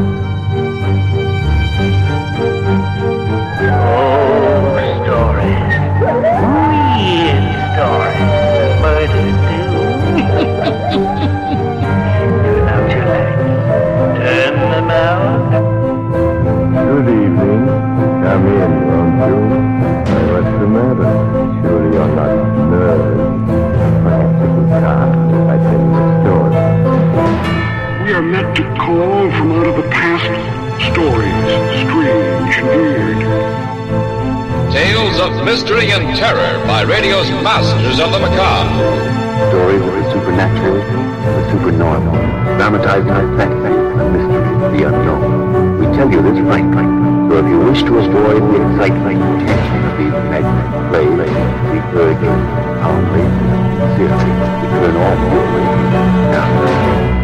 Oh, And terror by radio's masters of the macabre. Stories of the supernatural, the supernormal, dramatizing the fantasy, the mystery, the unknown. We tell you this frankly, so if you wish to avoid the excitement and tension of these magnetic plays, we urge you, humbly, sincerely, to turn off your radio now.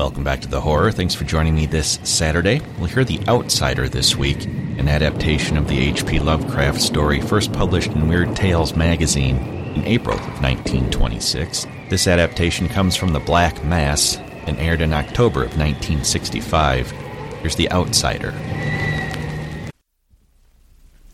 Welcome back to the horror. Thanks for joining me this Saturday. We'll hear The Outsider this week, an adaptation of the H.P. Lovecraft story first published in Weird Tales magazine in April of 1926. This adaptation comes from The Black Mass and aired in October of 1965. Here's The Outsider.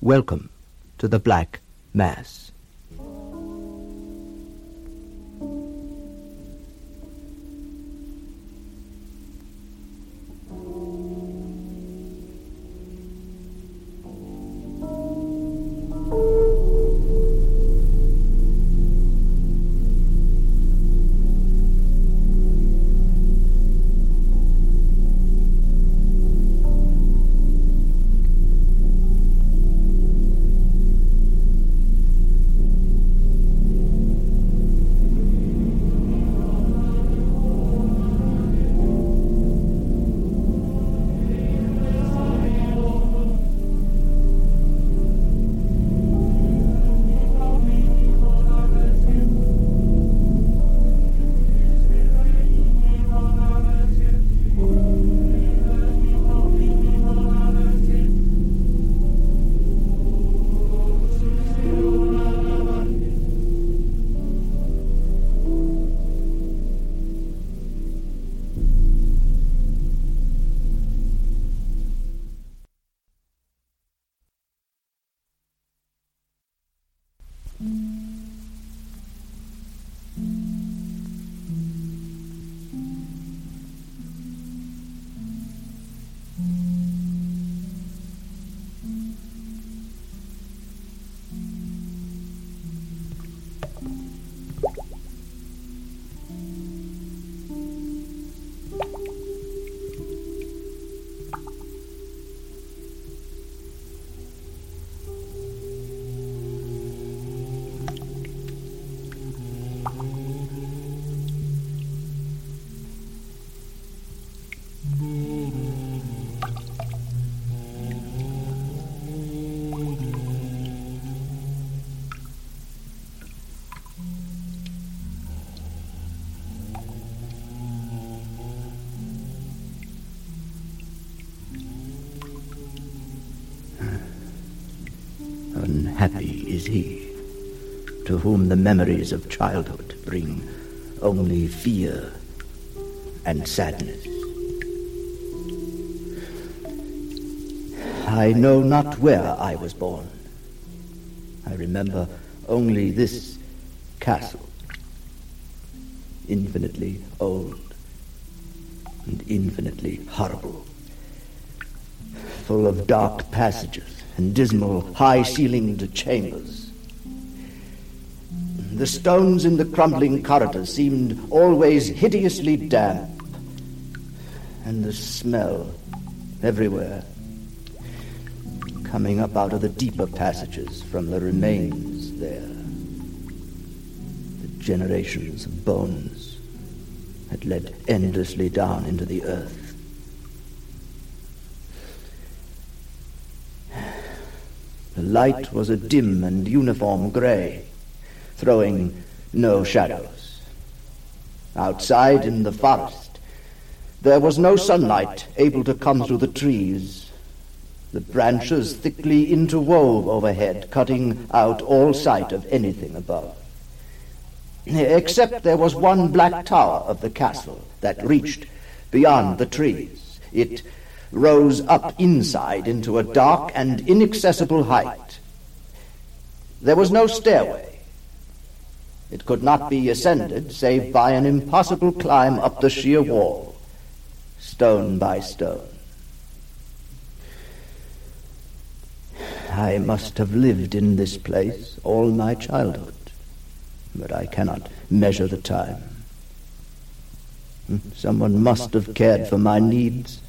Welcome to the Black Mass. Unhappy is he to whom the memories of childhood bring only fear and sadness. I know not where I was born. I remember only this castle, infinitely old and infinitely horrible, full of dark passages and dismal, high-ceilinged chambers. The stones in the crumbling corridors seemed always hideously damp, and the smell everywhere, coming up out of the deeper passages from the remains there. The generations of bones had led endlessly down into the earth. Light was a dim and uniform gray, throwing no shadows. Outside in the forest, there was no sunlight able to come through the trees. The branches thickly interwove overhead, cutting out all sight of anything above. except there was one black tower of the castle that reached beyond the trees. It rose up inside into a dark and inaccessible height. There was no stairway. It could not be ascended save by an impossible climb up the sheer wall, stone by stone. I must have lived in this place all my childhood, but I cannot measure the time. Hmm, someone must have cared for my needs.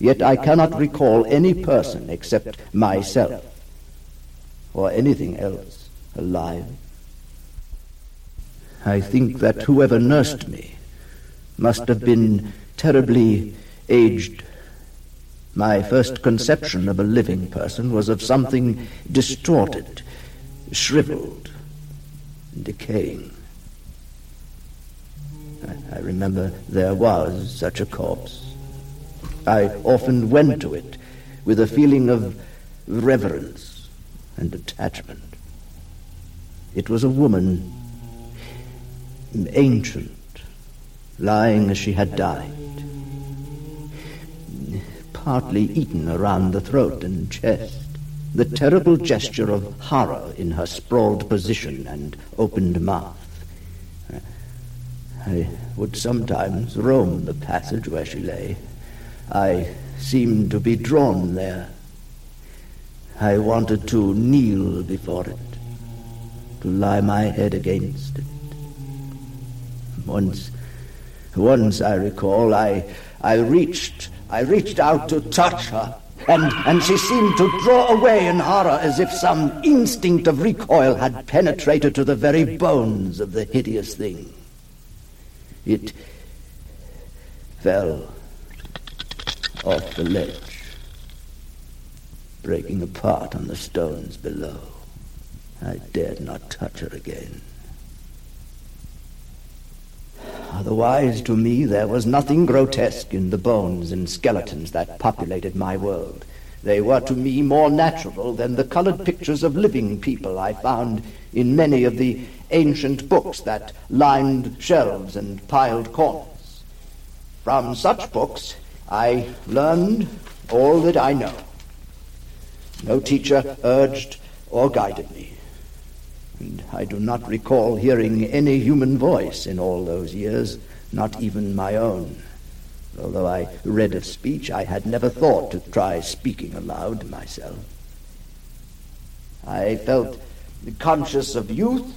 Yet I cannot recall any person except myself or anything else alive. I think that whoever nursed me must have been terribly aged my first conception of a living person was of something distorted, shriveled, and decaying. I, I remember there was such a corpse. I often went to it with a feeling of reverence and attachment. It was a woman, ancient, lying as she had died partly eaten around the throat and chest. The terrible gesture of horror in her sprawled position and opened mouth. I would sometimes roam the passage where she lay. I seemed to be drawn there. I wanted to kneel before it, to lie my head against it. Once, once I recall, I, I reached I reached out to touch her, and, and she seemed to draw away in horror as if some instinct of recoil had penetrated to the very bones of the hideous thing. It fell off the ledge, breaking apart on the stones below. I dared not touch her again. Otherwise, to me, there was nothing grotesque in the bones and skeletons that populated my world. They were to me more natural than the colored pictures of living people I found in many of the ancient books that lined shelves and piled corners. From such books, I learned all that I know. No teacher urged or guided me and I do not recall hearing any human voice in all those years, not even my own. Although I read of speech, I had never thought to try speaking aloud myself. I felt conscious of youth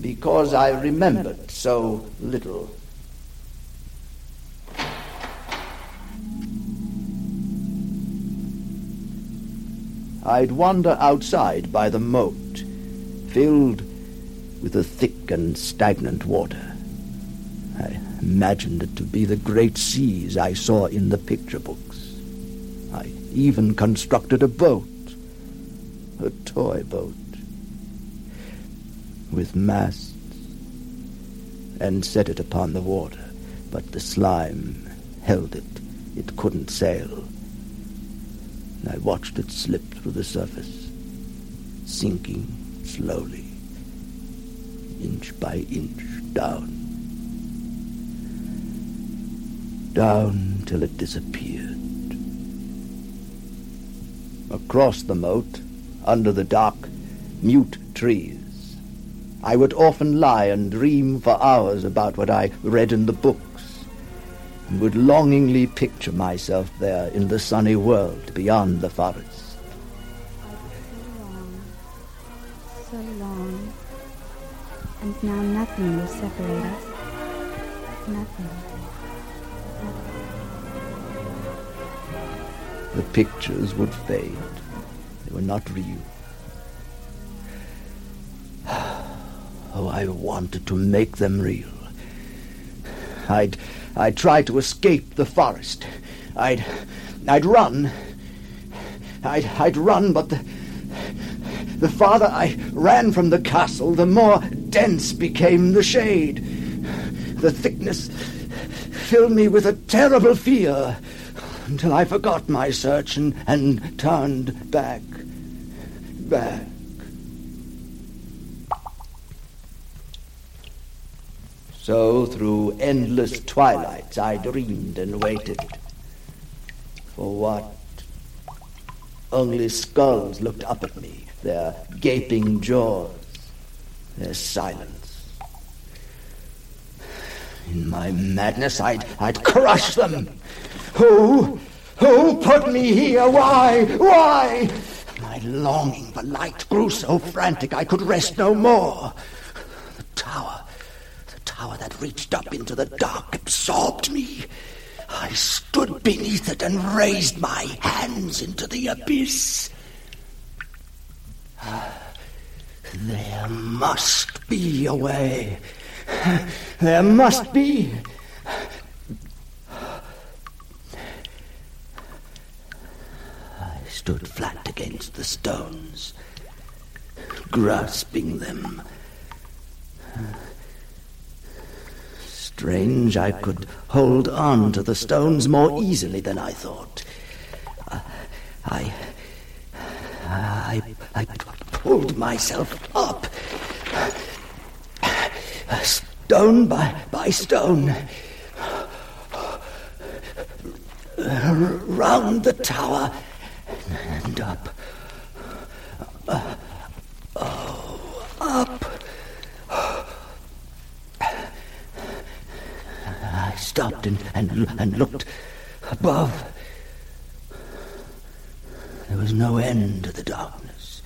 because I remembered so little. I'd wander outside by the moat filled with the thick and stagnant water. I imagined it to be the great seas I saw in the picture books. I even constructed a boat, a toy boat, with masts, and set it upon the water, but the slime held it. It couldn't sail. I watched it slip through the surface, sinking slowly, inch by inch down. Down till it disappeared. Across the moat, under the dark, mute trees, I would often lie and dream for hours about what I read in the books, and would longingly picture myself there in the sunny world beyond the forest. So long. so long, And now nothing will separate us. Nothing. nothing. The pictures would fade. They were not real. Oh, I wanted to make them real. I'd I'd try to escape the forest. I'd I'd run. I'd I'd run, but the the farther I ran from the castle, the more dense became the shade. The thickness filled me with a terrible fear until I forgot my search and, and turned back, back. So through endless twilights I dreamed and waited. For what? Only skulls looked up at me, their gaping jaws, their silence. In my madness, I'd, I'd crush them. Who? Who put me here? Why? Why? My longing for light grew so frantic I could rest no more. The tower, the tower that reached up into the dark absorbed me. I stood beneath it and raised my hands into the abyss. There must be a way. There must be. I stood flat against the stones, grasping them. Strange, I could hold on to the stones more easily than I thought. I. I. I pulled myself up. Stone by, by stone. Round the tower and up. Oh, up. I stopped and, and, and looked above. There was no end to the darkness.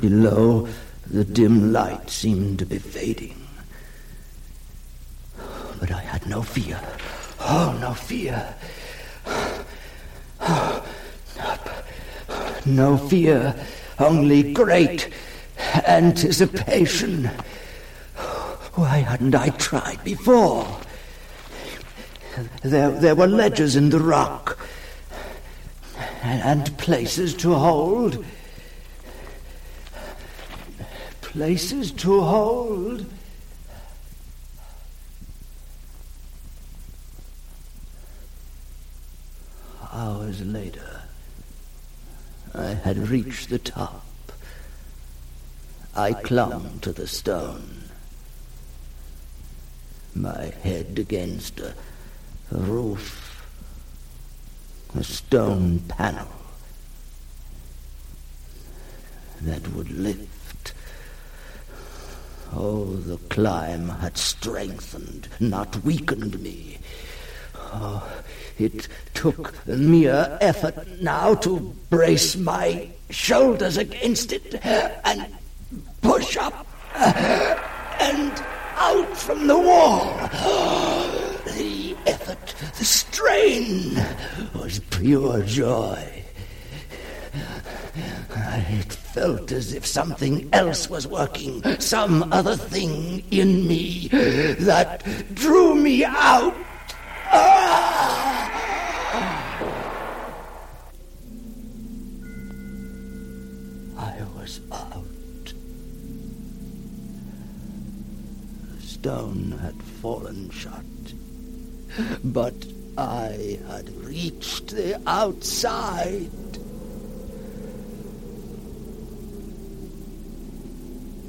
Below, the dim light seemed to be fading. But I had no fear. Oh, no fear. No fear, only great anticipation. Why hadn't I tried before? There, there were ledges in the rock and places to hold. Places to hold. Hours later, I had reached the top. I clung to the stone, my head against a, roof, a stone panel that would lift. Oh, the climb had strengthened, not weakened me. Oh, it took mere effort now to brace my shoulders against it and push up and out from the wall. The effort, the strain was pure joy. It felt as if something else was working, some other thing in me that drew me out. I stone had fallen shut, but I had reached the outside.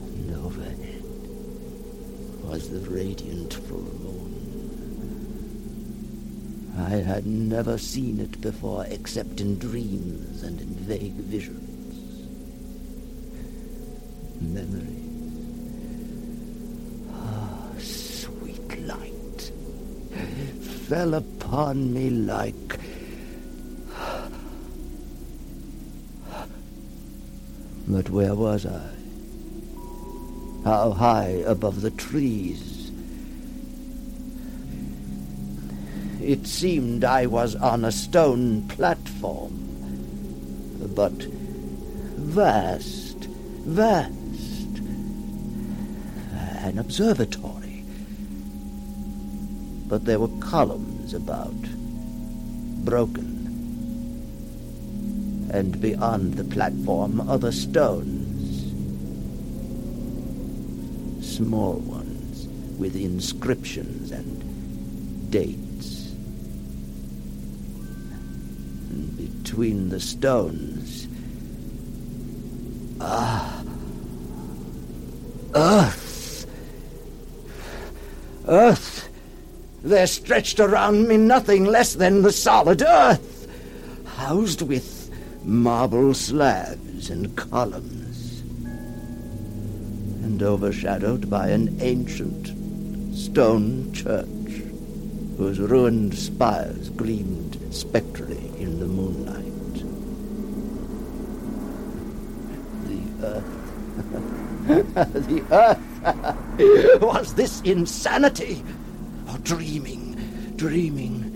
And overhead was the radiant full moon. I had never seen it before except in dreams and in vague visions. Fell upon me like But where was I? How high above the trees? It seemed I was on a stone platform, but vast, vast. An observatory. But there were columns about, broken. And beyond the platform, other stones. Small ones with inscriptions and dates. And between the stones, ah, earth. Earth. There stretched around me nothing less than the solid earth, housed with marble slabs and columns, and overshadowed by an ancient stone church whose ruined spires gleamed spectrally in the moonlight. The earth. the earth. Was this insanity? Dreaming? Dreaming?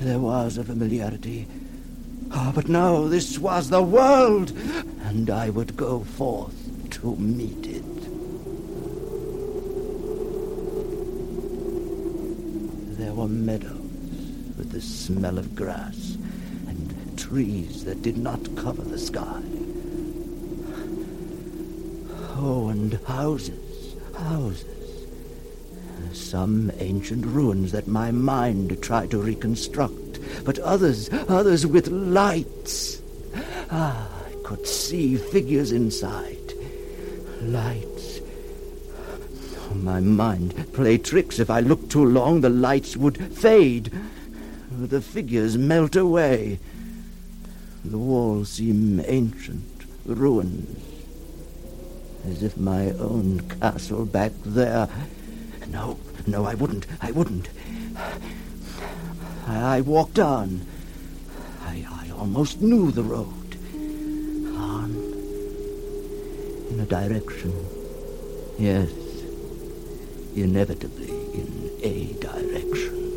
There was a familiarity. Ah, but no, this was the world, and I would go forth to meet it. There were meadows with the smell of grass and trees that did not cover the sky. Oh, and houses, houses. Some ancient ruins that my mind tried to reconstruct, but others, others with lights. Ah, I could see figures inside. Lights. Oh, my mind play tricks. If I looked too long, the lights would fade. The figures melt away. The walls seem ancient, ruins as if my own castle back there. No, no, I wouldn't. I wouldn't. I, I walked on. I, I almost knew the road. On. In a direction. Yes. Inevitably in a direction.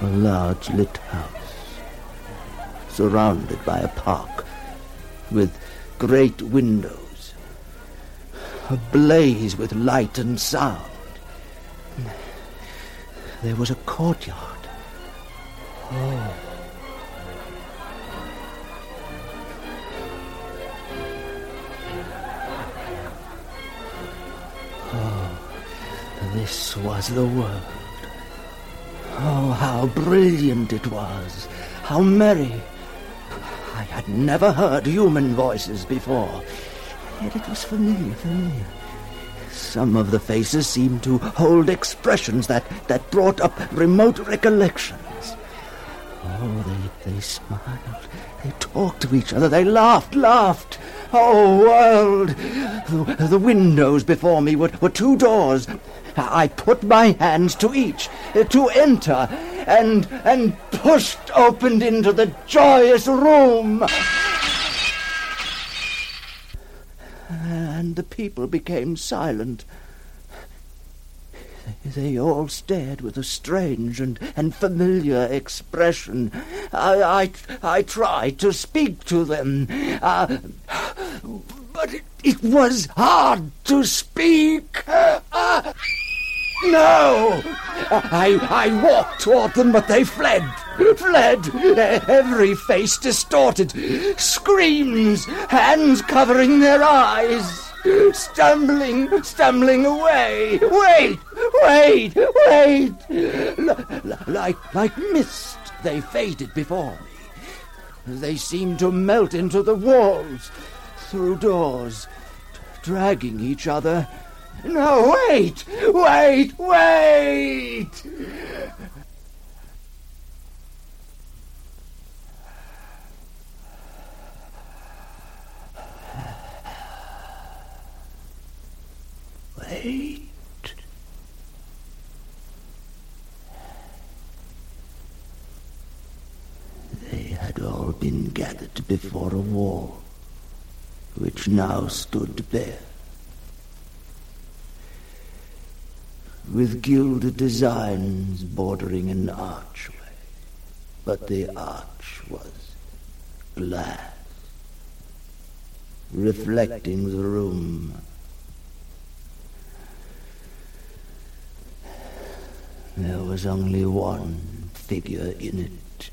A large lit house, surrounded by a park with great windows, ablaze with light and sound. There was a courtyard. Oh. Oh, this was the world. Oh, how brilliant it was! How merry! I had never heard human voices before, yet it was familiar, familiar. Some of the faces seemed to hold expressions that, that brought up remote recollections. Oh, they, they smiled, they talked to each other, they laughed, laughed. Oh, world! The, the windows before me were, were two doors. I put my hands to each to enter and and pushed open into the joyous room. And the people became silent. They all stared with a strange and, and familiar expression. I, I, I tried to speak to them, uh, but it, it was hard to speak. Uh, no! I, I walked toward them, but they fled. Fled. Every face distorted. Screams. Hands covering their eyes. Stumbling, stumbling away. Wait, wait, wait. L- like, like mist, they faded before me. They seemed to melt into the walls, through doors, dragging each other no, wait! Wait! Wait! Wait. They had all been gathered before a wall, which now stood bare. With gilded designs bordering an archway. But the arch was glass, reflecting the room. There was only one figure in it.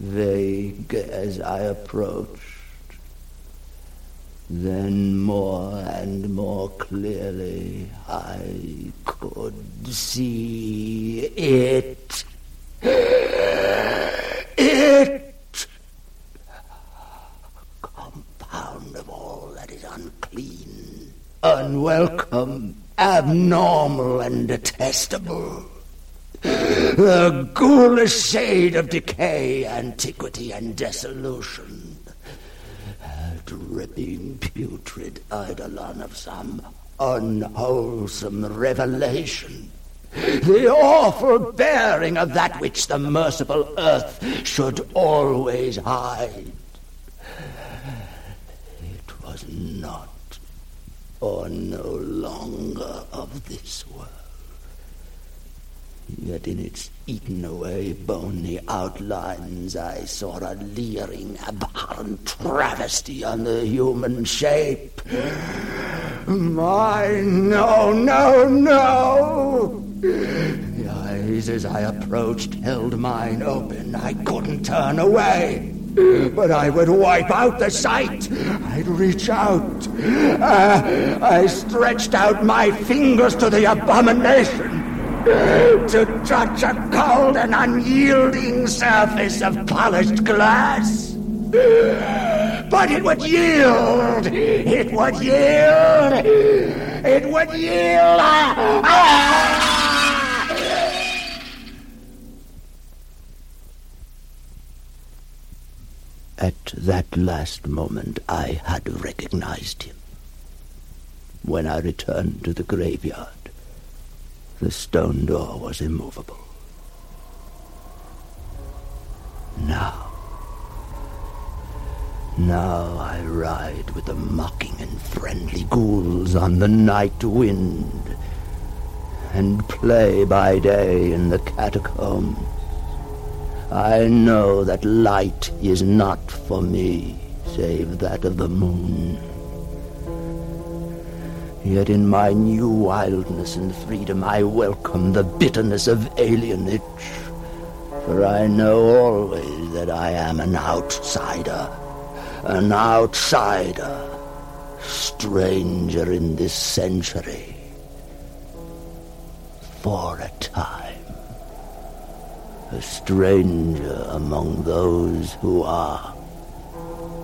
Vague as I approached, then more and more clearly I could see it. It! Compound of all that is unclean, unwelcome, abnormal, and detestable. The ghoulish shade of decay, antiquity, and dissolution. Putrid eidolon of some unwholesome revelation. The awful bearing of that which the merciful earth should always hide. It was not, or no longer of this world. Yet in its eaten away bony outlines I saw a leering, abhorrent travesty on the human shape. My, no, no, no! The eyes as I approached held mine open. I couldn't turn away. But I would wipe out the sight. I'd reach out. Uh, I stretched out my fingers to the abomination to touch a cold and unyielding surface of polished glass. But it would yield. It would yield. It would yield. Ah! Ah! At that last moment, I had recognized him. When I returned to the graveyard, the stone door was immovable. Now, now I ride with the mocking and friendly ghouls on the night wind, and play by day in the catacombs. I know that light is not for me, save that of the moon. Yet in my new wildness and freedom I welcome the bitterness of alienage. For I know always that I am an outsider. An outsider. Stranger in this century. For a time. A stranger among those who are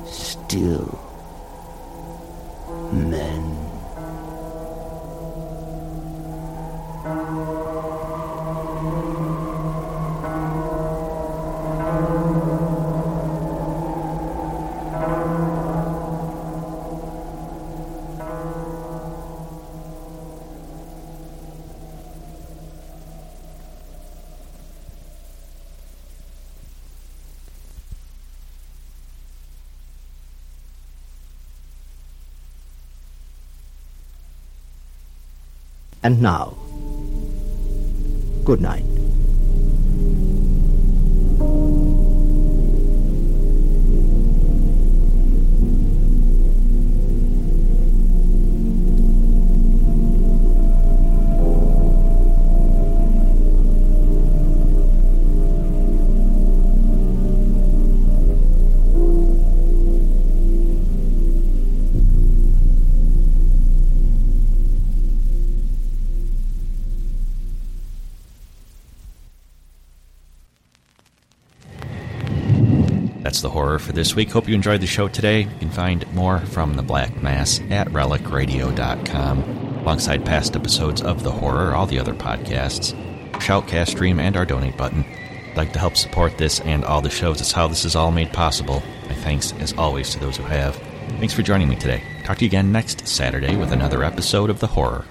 still men. And now, good night. That's the horror for this week. Hope you enjoyed the show today. You can find more from the Black Mass at relicradio.com, alongside past episodes of The Horror, all the other podcasts, Shoutcast stream, and our donate button. I'd like to help support this and all the shows. It's how this is all made possible. My thanks, as always, to those who have. Thanks for joining me today. Talk to you again next Saturday with another episode of The Horror.